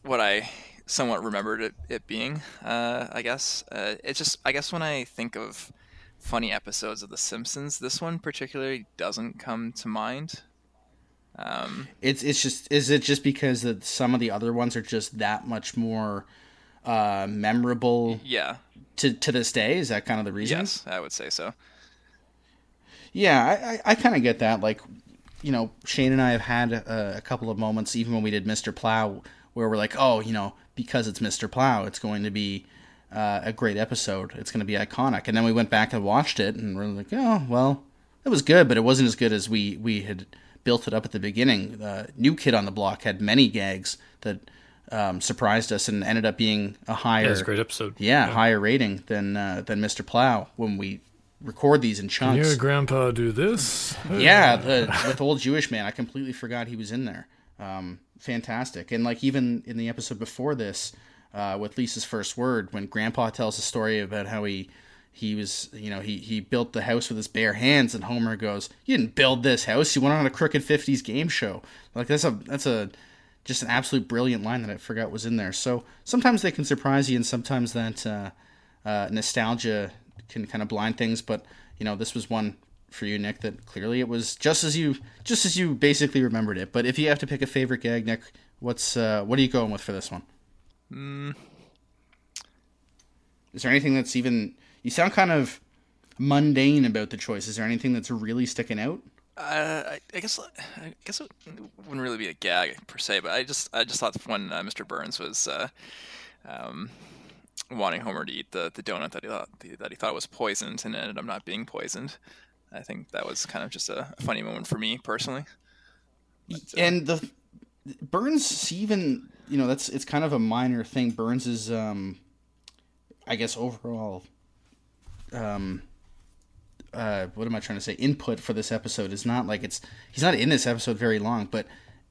what I somewhat remembered it, it being. Uh, I guess uh, it's just, I guess, when I think of funny episodes of The Simpsons, this one particularly doesn't come to mind. Um, It's it's just is it just because that some of the other ones are just that much more uh, memorable? yeah. To to this day, is that kind of the reason? Yes, I would say so. Yeah, I I, I kind of get that. Like, you know, Shane and I have had a, a couple of moments, even when we did Mr. Plow, where we're like, oh, you know, because it's Mr. Plow, it's going to be uh, a great episode. It's going to be iconic. And then we went back and watched it, and we're like, oh, well, it was good, but it wasn't as good as we we had built it up at the beginning. Uh, New Kid on the Block had many gags that um, surprised us and ended up being a higher, Yeah, a great episode. yeah, Yeah. higher rating than uh, than Mr. Plow when we record these in Can chunks. your grandpa do this? yeah, the, with old Jewish man, I completely forgot he was in there. Um, fantastic, and like even in the episode before this, uh, with Lisa's first word, when Grandpa tells a story about how he he was, you know, he he built the house with his bare hands, and Homer goes, "You didn't build this house. You went on a crooked '50s game show." Like that's a that's a just an absolute brilliant line that I forgot was in there. So sometimes they can surprise you, and sometimes that uh, uh, nostalgia can kind of blind things. But you know, this was one for you, Nick. That clearly it was just as you just as you basically remembered it. But if you have to pick a favorite gag, Nick, what's uh, what are you going with for this one? Mm, Is there anything that's even? You sound kind of mundane about the choice. Is there anything that's really sticking out? Uh, I, I guess I guess it wouldn't really be a gag per se, but I just I just thought when uh, Mr. Burns was uh, um, wanting Homer to eat the, the donut that he thought that he thought was poisoned and ended up not being poisoned. I think that was kind of just a funny moment for me personally. and the Burns even you know that's it's kind of a minor thing. Burns is um, I guess overall um, uh, what am I trying to say? Input for this episode is not like it's he's not in this episode very long, but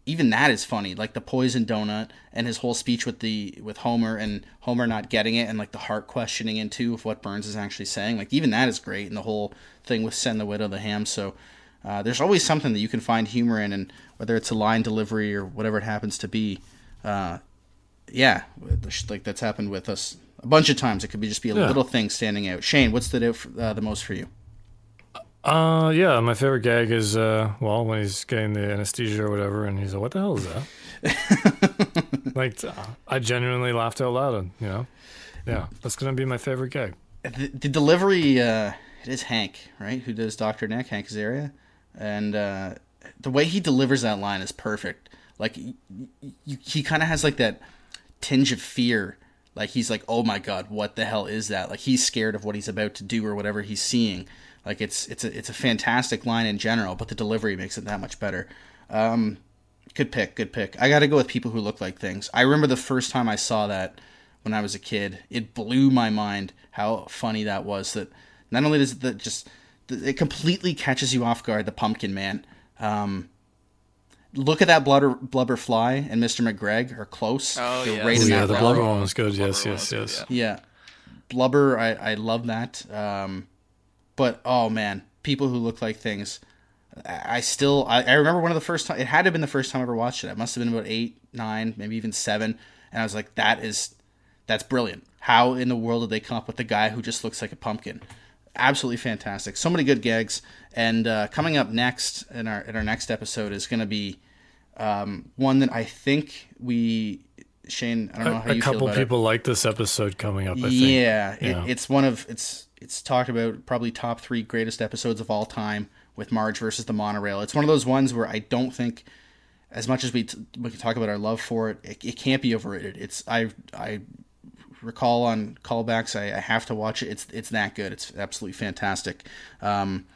even that is funny. Like the poison donut and his whole speech with the with Homer and Homer not getting it and like the heart questioning into of what Burns is actually saying. Like even that is great, and the whole thing with send the widow the ham. So uh, there's always something that you can find humor in, and whether it's a line delivery or whatever it happens to be. Uh, yeah, like that's happened with us a bunch of times. It could be just be a Yeah. little thing standing out. Shane, what's for, uh, the most for you? Uh, yeah, my favorite gag is uh, well, when he's getting the anesthesia or whatever, and he's like, "What the hell is that?" like, uh, I genuinely laughed out loud, and you know, yeah, that's gonna be my favorite gag. the, the delivery uh, it is Hank, right? Who does Doctor Nick, Hank Azaria, and uh, the way he delivers that line is perfect. Like y- y- he kind of has like that tinge of fear. Like he's like, oh my god, what the hell is that? Like he's scared of what he's about to do or whatever he's seeing. Like it's it's a it's a fantastic line in general, but the delivery makes it that much better. Um, good pick, good pick. I got to go with people who look like things. I remember the first time I saw that when I was a kid. It blew my mind how funny that was. That not only does that just it completely catches you off guard. The Pumpkin Man. Um, look at that blubber blubber fly and Mr. McGreg are close. Oh, They're yes. right Oh, in yeah, the realm. blubber one was good. Yes, yes, yes. Yeah, blubber. I I love that. Um, but oh man, people who look like things. I I still I, I remember one of the first time it had to have been the first time I ever watched it. It must have been about eight, nine, maybe even seven, and I was like, that is that's brilliant. How in the world did they come up with the guy who just looks like a pumpkin? Absolutely fantastic. So many good gags. And uh, coming up next in our in our next episode is going to be um, one that I think we Shane. I don't know how A, a you feel couple about people like this episode coming up. I think. yeah, Yeah. It, it's one of it's it's talked about probably top three greatest episodes of all time with Marge versus the monorail. It's one of those ones where I don't think, as much as we t- we can talk about our love for it, it, it can't be overrated. It's I I recall on callbacks. I, I have to watch it. It's it's that good. It's absolutely fantastic. Um,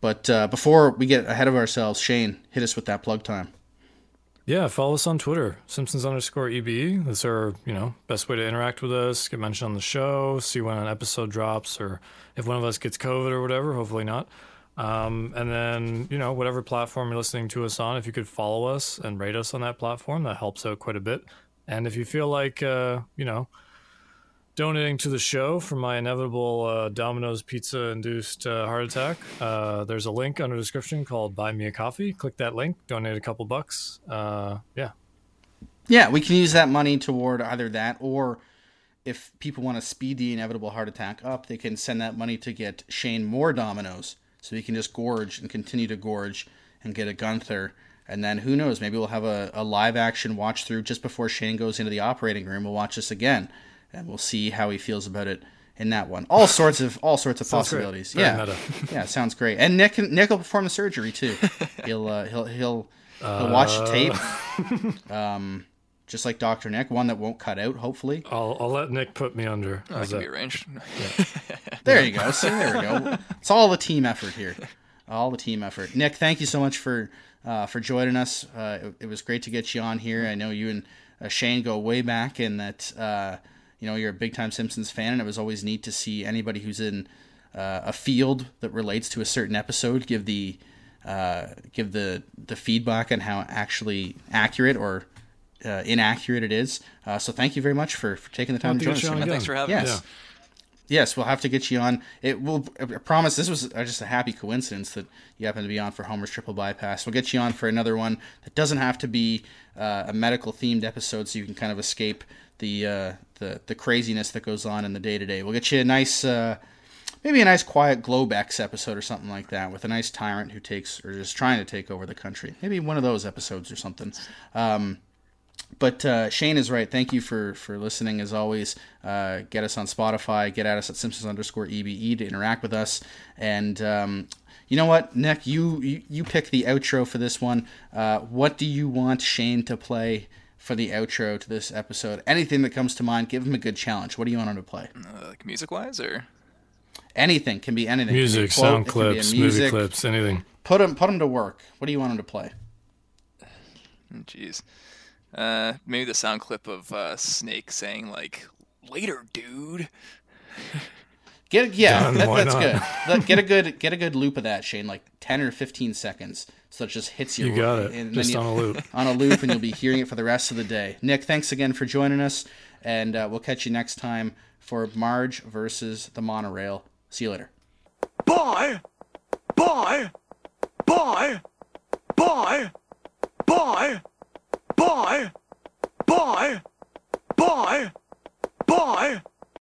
but uh, before we get ahead of ourselves, Shane, hit us with that plug time. Yeah, follow us on Twitter, Simpsons underscore EBE. That's our, you know, best way to interact with us, get mentioned on the show, see when an episode drops, or if one of us gets COVID or whatever. Hopefully not. Um, and then, you know, whatever platform you're listening to us on, if you could follow us and rate us on that platform, that helps out quite a bit. And if you feel like, uh, you know, donating to the show for my inevitable uh, Domino's pizza induced uh, heart attack, uh, there's a link under the description called Buy Me a Coffee. Click that link, donate a couple bucks. Uh, yeah. Yeah, we can use that money toward either that or if people want to speed the inevitable heart attack up, they can send that money to get Shane more Domino's so he can just gorge and continue to gorge and get a Gunther. And then who knows, maybe we'll have a, a live action watch through just before Shane goes into the operating room. We'll watch this again and we'll see how he feels about it in that one. All sorts of all sorts of Sounds possibilities. Yeah. yeah, sounds great. And Nick Nick will perform the surgery too. He'll uh, he'll he'll he'll watch the Uh. tape. um just like Dr. Nick, one that won't cut out, hopefully. I'll, I'll let Nick put me under. Oh, that can that? be arranged. There you go. See, there we go. It's all the team effort here. All the team effort. Nick, thank you so much for uh, for joining us. Uh, it, it was great to get you on here. I know you and uh, Shane go way back, and that uh, you know you're a big time Simpsons fan, and it was always neat to see anybody who's in uh, a field that relates to a certain episode, give the uh, give the the feedback on how actually accurate or uh, inaccurate it is. Uh, so thank you very much for, for taking the time to join us. get you on Thanks for having yes. us. Yes, we'll have to get you on. It will. I promise. This was uh, just a happy coincidence that you happen to be on for Homer's Triple Bypass. We'll get you on for another one that doesn't have to be uh, a medical themed episode, so you can kind of escape the uh, the the craziness that goes on in the day to day. We'll get you a nice, uh, maybe a nice quiet Globex episode or something like that, with a nice tyrant who takes or just trying to take over the country. Maybe one of those episodes or something. Um, but uh, Shane is right. Thank you for for listening as always. Uh, get us on Spotify. Get at us at Simpsons underscore EBE to interact with us. And um, you know what, Nick, you, you you pick the outro for this one. Uh, what do you want Shane to play for the outro to this episode? Anything that comes to mind, give him a good challenge. What do you want him to play? Uh, like music wise, or Anything can be anything. It be Music, quote, sound it can be a clips, music. movie clips, anything. Put him put him to work. What do you want him to play? jeez, uh, maybe the sound clip of uh, Snake saying like "later, dude." Get yeah, Done, that, that's not? good. Get a good get a good loop of that, Shane, like ten or fifteen seconds, so it just hits you. You got it. and Just on a loop. on a loop, and you'll be hearing it for the rest of the day. Nick, thanks again for joining us, and uh, we'll catch you next time for Marge versus the monorail. See you later. Boy! Boy! Boy! Boy! Boy! Boy! Boy! Boy! Boy!